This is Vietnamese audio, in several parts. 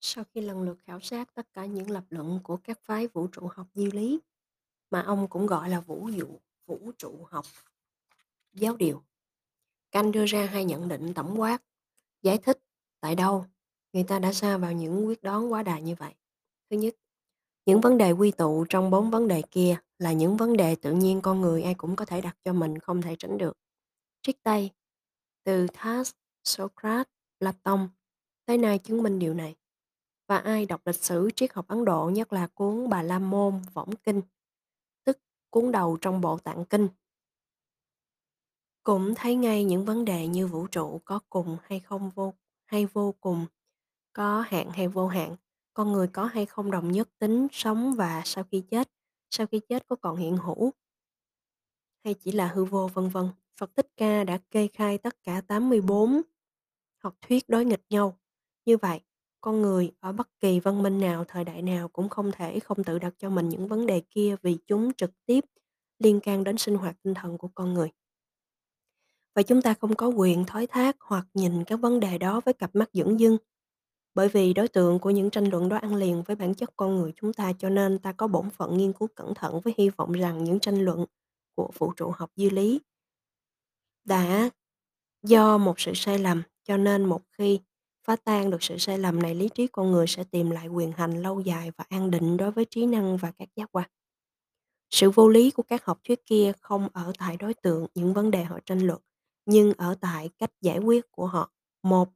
Sau khi lần lượt khảo sát tất cả những lập luận của các phái vũ trụ học duy lý, mà ông cũng gọi là vũ dụ vũ trụ học giáo điều, Kant đưa ra hai nhận định tổng quát, giải thích tại đâu người ta đã xa vào những quyết đoán quá đà như vậy. Thứ nhất, những vấn đề quy tụ trong bốn vấn đề kia là những vấn đề tự nhiên con người ai cũng có thể đặt cho mình không thể tránh được. Triết Tây, từ thas Socrates, Platon tới nay chứng minh điều này. Và ai đọc lịch sử triết học Ấn Độ nhất là cuốn Bà La Môn Võng Kinh, tức cuốn đầu trong bộ tạng kinh, cũng thấy ngay những vấn đề như vũ trụ có cùng hay không vô hay vô cùng, có hạn hay vô hạn, con người có hay không đồng nhất tính sống và sau khi chết, sau khi chết có còn hiện hữu hay chỉ là hư vô vân vân. Phật Thích Ca đã kê khai tất cả 84 học thuyết đối nghịch nhau. Như vậy, con người ở bất kỳ văn minh nào, thời đại nào cũng không thể không tự đặt cho mình những vấn đề kia vì chúng trực tiếp liên can đến sinh hoạt tinh thần của con người. Và chúng ta không có quyền thoái thác hoặc nhìn các vấn đề đó với cặp mắt dửng dưng. Bởi vì đối tượng của những tranh luận đó ăn liền với bản chất con người chúng ta cho nên ta có bổn phận nghiên cứu cẩn thận với hy vọng rằng những tranh luận của vũ trụ học duy lý đã do một sự sai lầm cho nên một khi phá tan được sự sai lầm này lý trí con người sẽ tìm lại quyền hành lâu dài và an định đối với trí năng và các giác quan. Sự vô lý của các học thuyết kia không ở tại đối tượng những vấn đề họ tranh luận, nhưng ở tại cách giải quyết của họ. Một,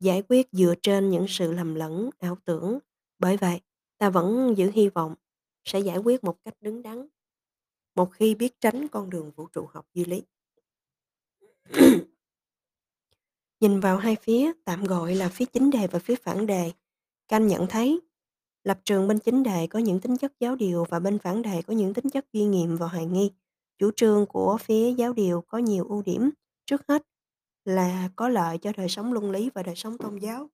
giải quyết dựa trên những sự lầm lẫn, ảo tưởng. Bởi vậy, ta vẫn giữ hy vọng sẽ giải quyết một cách đứng đắn một khi biết tránh con đường vũ trụ học duy lý. Nhìn vào hai phía, tạm gọi là phía chính đề và phía phản đề, Canh nhận thấy lập trường bên chính đề có những tính chất giáo điều và bên phản đề có những tính chất duy nghiệm và hoài nghi. Chủ trương của phía giáo điều có nhiều ưu điểm. Trước hết là có lợi cho đời sống luân lý và đời sống tôn giáo.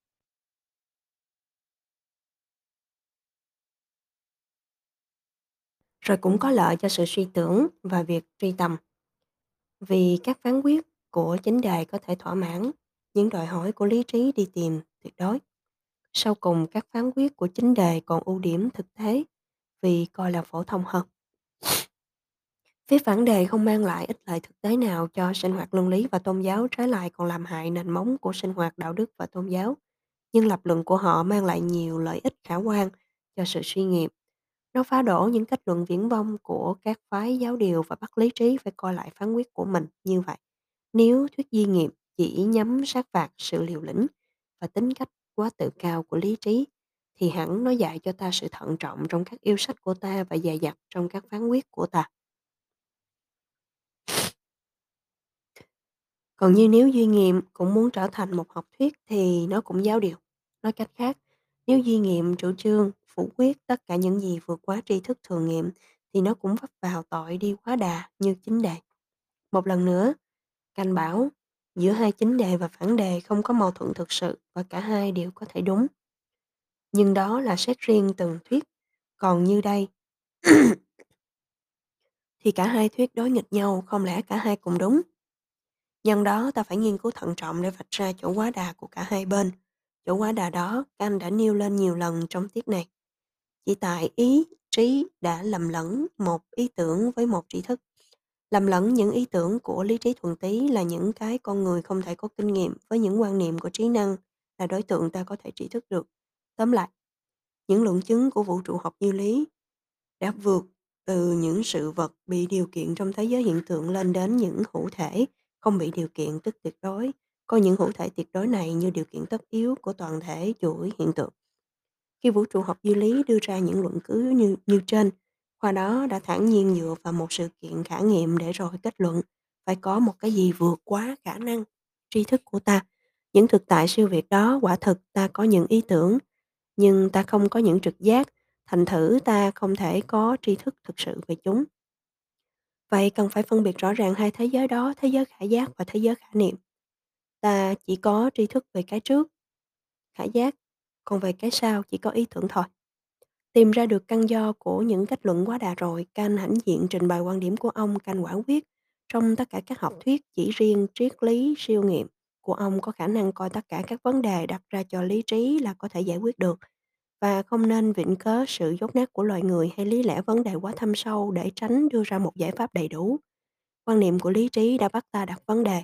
Rồi cũng có lợi cho sự suy tưởng và việc truy tầm. Vì các phán quyết của chính đề có thể thỏa mãn những đòi hỏi của lý trí đi tìm tuyệt đối. Sau cùng các phán quyết của chính đề còn ưu điểm thực tế vì coi là phổ thông hơn. Phía phản đề không mang lại ích lợi thực tế nào cho sinh hoạt luân lý và tôn giáo, trái lại còn làm hại nền móng của sinh hoạt đạo đức và tôn giáo. Nhưng lập luận của họ mang lại nhiều lợi ích khả quan cho sự suy nghiệm. Nó phá đổ những kết luận viễn vông của các phái giáo điều và bắt lý trí phải coi lại phán quyết của mình như vậy. Nếu thuyết duy nghiệm chỉ nhắm sát phạt sự liều lĩnh và tính cách quá tự cao của lý trí, thì hẳn nó dạy cho ta sự thận trọng trong các yêu sách của ta và dè dặt trong các phán quyết của ta. Còn như nếu duy nghiệm cũng muốn trở thành một học thuyết thì nó cũng giáo điều. Nói cách khác, nếu duy nghiệm chủ trương phủ quyết tất cả những gì vượt quá tri thức thường nghiệm thì nó cũng vấp vào tội đi quá đà như chính đề. Một lần nữa, Canh bảo giữa hai chính đề và phản đề không có mâu thuẫn thực sự và cả hai đều có thể đúng. Nhưng đó là xét riêng từng thuyết. Còn như đây, thì cả hai thuyết đối nghịch nhau, không lẽ cả hai cùng đúng? Nhân đó ta phải nghiên cứu thận trọng để vạch ra chỗ quá đà của cả hai bên. Chỗ quá đà đó các đã nêu lên nhiều lần trong tiết này. Chỉ tại ý, trí đã lầm lẫn một ý tưởng với một tri thức. Lầm lẫn những ý tưởng của lý trí thuần túy là những cái con người không thể có kinh nghiệm với những quan niệm của trí năng là đối tượng ta có thể trí thức được. Tóm lại, những luận chứng của vũ trụ học như lý đã vượt từ những sự vật bị điều kiện trong thế giới hiện tượng lên đến những hữu thể không bị điều kiện tức tuyệt đối, coi những hữu thể tuyệt đối này như điều kiện tất yếu của toàn thể chuỗi hiện tượng. Khi vũ trụ học duy lý đưa ra những luận cứ như như trên, khoa đó đã thản nhiên dựa vào một sự kiện khả nghiệm để rồi kết luận phải có một cái gì vượt quá khả năng tri thức của ta. Những thực tại siêu việt đó quả thực ta có những ý tưởng, nhưng ta không có những trực giác, thành thử ta không thể có tri thức thực sự về chúng. Vậy cần phải phân biệt rõ ràng hai thế giới đó, thế giới khả giác và thế giới khả niệm. Ta chỉ có tri thức về cái trước, khả giác, còn về cái sau chỉ có ý tưởng thôi. Tìm ra được căn do của những kết luận quá đà rồi, Kant hãnh diện trình bày quan điểm của ông Kant quả quyết trong tất cả các học thuyết chỉ riêng triết lý siêu nghiệm của ông có khả năng coi tất cả các vấn đề đặt ra cho lý trí là có thể giải quyết được và không nên vịnh cớ sự dốt nát của loài người hay lý lẽ vấn đề quá thâm sâu để tránh đưa ra một giải pháp đầy đủ. Quan niệm của lý trí đã bắt ta đặt vấn đề,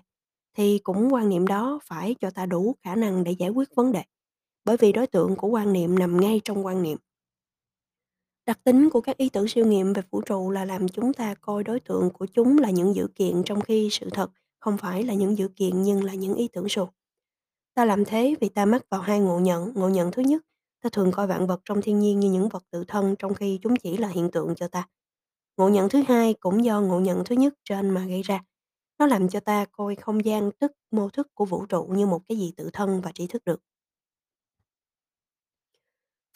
thì cũng quan niệm đó phải cho ta đủ khả năng để giải quyết vấn đề, bởi vì đối tượng của quan niệm nằm ngay trong quan niệm. Đặc tính của các ý tưởng siêu nghiệm về vũ trụ là làm chúng ta coi đối tượng của chúng là những dữ kiện trong khi sự thật không phải là những dữ kiện nhưng là những ý tưởng suông. Ta làm thế vì ta mắc vào hai ngộ nhận. Ngộ nhận thứ nhất, ta thường coi vạn vật trong thiên nhiên như những vật tự thân trong khi chúng chỉ là hiện tượng cho ta. Ngộ nhận thứ hai cũng do ngộ nhận thứ nhất trên mà gây ra. Nó làm cho ta coi không gian tức mô thức của vũ trụ như một cái gì tự thân và tri thức được.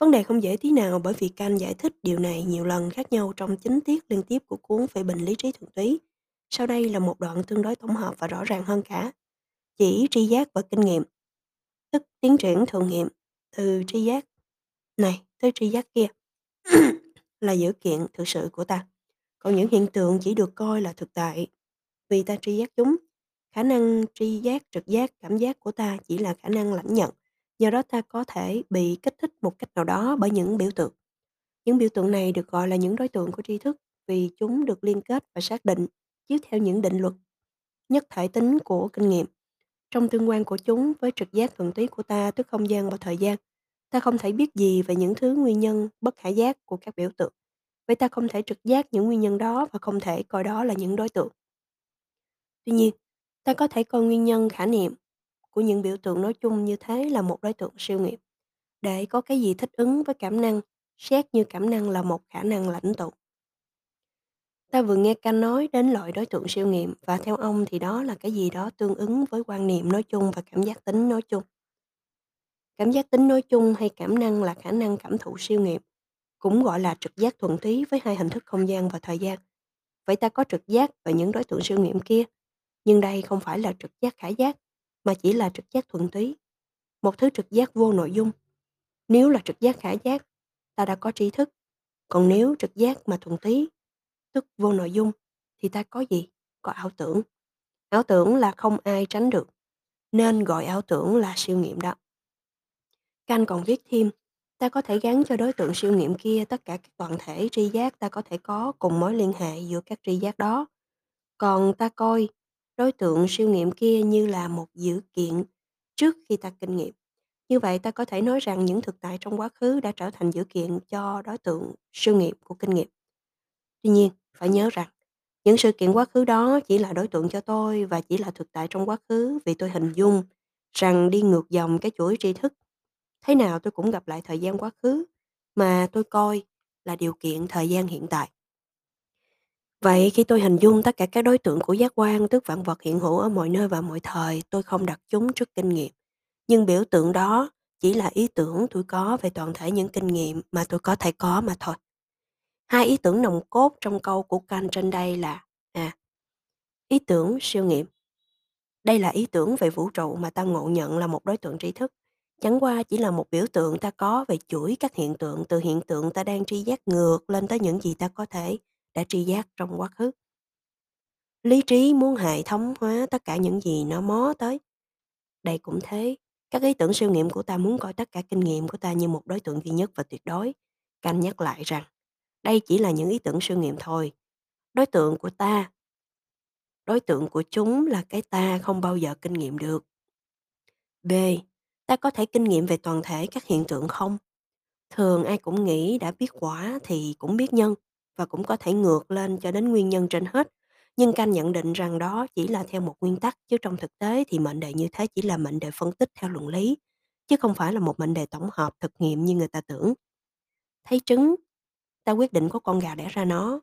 Vấn đề không dễ tí nào bởi vì Kant giải thích điều này nhiều lần khác nhau trong chính tiết liên tiếp của cuốn phê bình lý trí thuần túy. Sau đây là một đoạn tương đối tổng hợp và rõ ràng hơn cả. Chỉ tri giác và kinh nghiệm, tức tiến triển thử nghiệm từ tri giác này tới tri giác kia là dữ kiện thực sự của ta. Còn những hiện tượng chỉ được coi là thực tại vì ta tri giác chúng. Khả năng tri giác, trực giác, cảm giác của ta chỉ là khả năng lãnh nhận Do đó ta có thể bị kích thích một cách nào đó bởi những biểu tượng. Những biểu tượng này được gọi là những đối tượng của tri thức vì chúng được liên kết và xác định chiếu theo những định luật nhất thể tính của kinh nghiệm. Trong tương quan của chúng với trực giác thuần túy của ta tức không gian và thời gian, ta không thể biết gì về những thứ nguyên nhân bất khả giác của các biểu tượng. Vậy ta không thể trực giác những nguyên nhân đó và không thể coi đó là những đối tượng. Tuy nhiên, ta có thể coi nguyên nhân khả niệm của những biểu tượng nói chung như thế là một đối tượng siêu nghiệm. Để có cái gì thích ứng với cảm năng, xét như cảm năng là một khả năng lãnh tụ. Ta vừa nghe Canh nói đến loại đối tượng siêu nghiệm và theo ông thì đó là cái gì đó tương ứng với quan niệm nói chung và cảm giác tính nói chung. Cảm giác tính nói chung hay cảm năng là khả năng cảm thụ siêu nghiệm, cũng gọi là trực giác thuần túy với hai hình thức không gian và thời gian. Vậy ta có trực giác về những đối tượng siêu nghiệm kia, nhưng đây không phải là trực giác khả giác mà chỉ là trực giác thuần túy, một thứ trực giác vô nội dung. Nếu là trực giác khả giác, ta đã có tri thức, còn nếu trực giác mà thuần túy, tức vô nội dung, thì ta có gì? Có ảo tưởng. Ảo tưởng là không ai tránh được, nên gọi ảo tưởng là siêu nghiệm đó. Canh còn viết thêm, ta có thể gắn cho đối tượng siêu nghiệm kia tất cả các toàn thể tri giác ta có thể có cùng mối liên hệ giữa các tri giác đó. Còn ta coi đối tượng siêu nghiệm kia như là một dữ kiện trước khi ta kinh nghiệm. Như vậy ta có thể nói rằng những thực tại trong quá khứ đã trở thành dữ kiện cho đối tượng siêu nghiệm của kinh nghiệm. Tuy nhiên, phải nhớ rằng những sự kiện quá khứ đó chỉ là đối tượng cho tôi và chỉ là thực tại trong quá khứ vì tôi hình dung rằng đi ngược dòng cái chuỗi tri thức. Thế nào tôi cũng gặp lại thời gian quá khứ mà tôi coi là điều kiện thời gian hiện tại. Vậy khi tôi hình dung tất cả các đối tượng của giác quan, tức vạn vật hiện hữu ở mọi nơi và mọi thời, tôi không đặt chúng trước kinh nghiệm. Nhưng biểu tượng đó chỉ là ý tưởng tôi có về toàn thể những kinh nghiệm mà tôi có thể có mà thôi. Hai ý tưởng nòng cốt trong câu của Kant trên đây là à, ý tưởng siêu nghiệm. Đây là ý tưởng về vũ trụ mà ta ngộ nhận là một đối tượng tri thức. Chẳng qua chỉ là một biểu tượng ta có về chuỗi các hiện tượng từ hiện tượng ta đang tri giác ngược lên tới những gì ta có thể đã tri giác trong quá khứ. Lý trí muốn hệ thống hóa tất cả những gì nó mó tới. Đây cũng thế, các ý tưởng siêu nghiệm của ta muốn coi tất cả kinh nghiệm của ta như một đối tượng duy nhất và tuyệt đối. Canh nhắc lại rằng, đây chỉ là những ý tưởng siêu nghiệm thôi. Đối tượng của ta, đối tượng của chúng là cái ta không bao giờ kinh nghiệm được. B. Ta có thể kinh nghiệm về toàn thể các hiện tượng không? Thường ai cũng nghĩ đã biết quả thì cũng biết nhân và cũng có thể ngược lên cho đến nguyên nhân trên hết. Nhưng Canh nhận định rằng đó chỉ là theo một nguyên tắc, chứ trong thực tế thì mệnh đề như thế chỉ là mệnh đề phân tích theo luận lý, chứ không phải là một mệnh đề tổng hợp thực nghiệm như người ta tưởng. Thấy trứng, ta quyết định có con gà đẻ ra nó.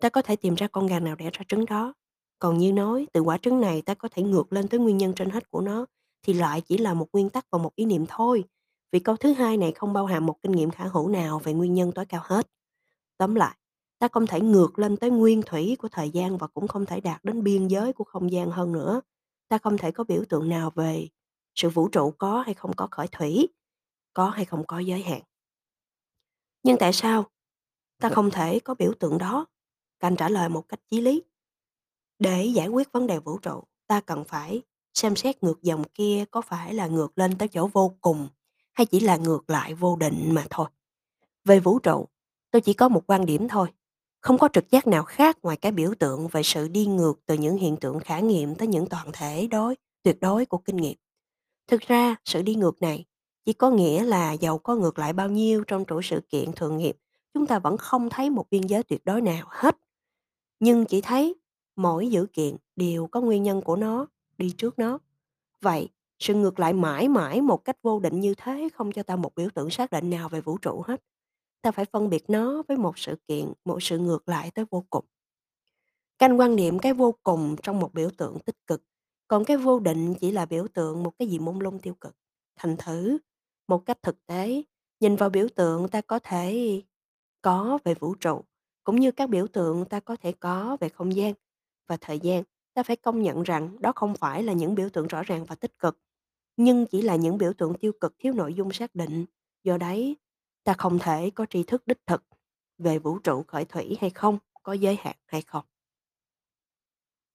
Ta có thể tìm ra con gà nào đẻ ra trứng đó. Còn như nói, từ quả trứng này ta có thể ngược lên tới nguyên nhân trên hết của nó, thì lại chỉ là một nguyên tắc và một ý niệm thôi. Vì câu thứ hai này không bao hàm một kinh nghiệm khả hữu nào về nguyên nhân tối cao hết. Tóm lại, ta không thể ngược lên tới nguyên thủy của thời gian và cũng không thể đạt đến biên giới của không gian hơn nữa. Ta không thể có biểu tượng nào về sự vũ trụ có hay không có khởi thủy, có hay không có giới hạn. Nhưng tại sao ta không thể có biểu tượng đó? Canh trả lời một cách chí lý. Để giải quyết vấn đề vũ trụ, ta cần phải xem xét ngược dòng kia có phải là ngược lên tới chỗ vô cùng hay chỉ là ngược lại vô định mà thôi. Về vũ trụ, tôi chỉ có một quan điểm thôi. Không có trực giác nào khác ngoài cái biểu tượng về sự đi ngược từ những hiện tượng khả nghiệm tới những toàn thể đối, tuyệt đối của kinh nghiệm. Thực ra, sự đi ngược này chỉ có nghĩa là dầu có ngược lại bao nhiêu trong chuỗi sự kiện thường nghiệp, chúng ta vẫn không thấy một biên giới tuyệt đối nào hết. Nhưng chỉ thấy mỗi dữ kiện đều có nguyên nhân của nó đi trước nó. Vậy, sự ngược lại mãi mãi một cách vô định như thế không cho ta một biểu tượng xác định nào về vũ trụ hết. Ta phải phân biệt nó với một sự kiện, một sự ngược lại tới vô cùng. Canh quan niệm cái vô cùng trong một biểu tượng tích cực, còn cái vô định chỉ là biểu tượng một cái gì mông lung tiêu cực. Thành thử, một cách thực tế, nhìn vào biểu tượng ta có thể có về vũ trụ, cũng như các biểu tượng ta có thể có về không gian và thời gian. Ta phải công nhận rằng đó không phải là những biểu tượng rõ ràng và tích cực, nhưng chỉ là những biểu tượng tiêu cực thiếu nội dung xác định. Do đấy, ta không thể có tri thức đích thực về vũ trụ khởi thủy hay không, có giới hạn hay không.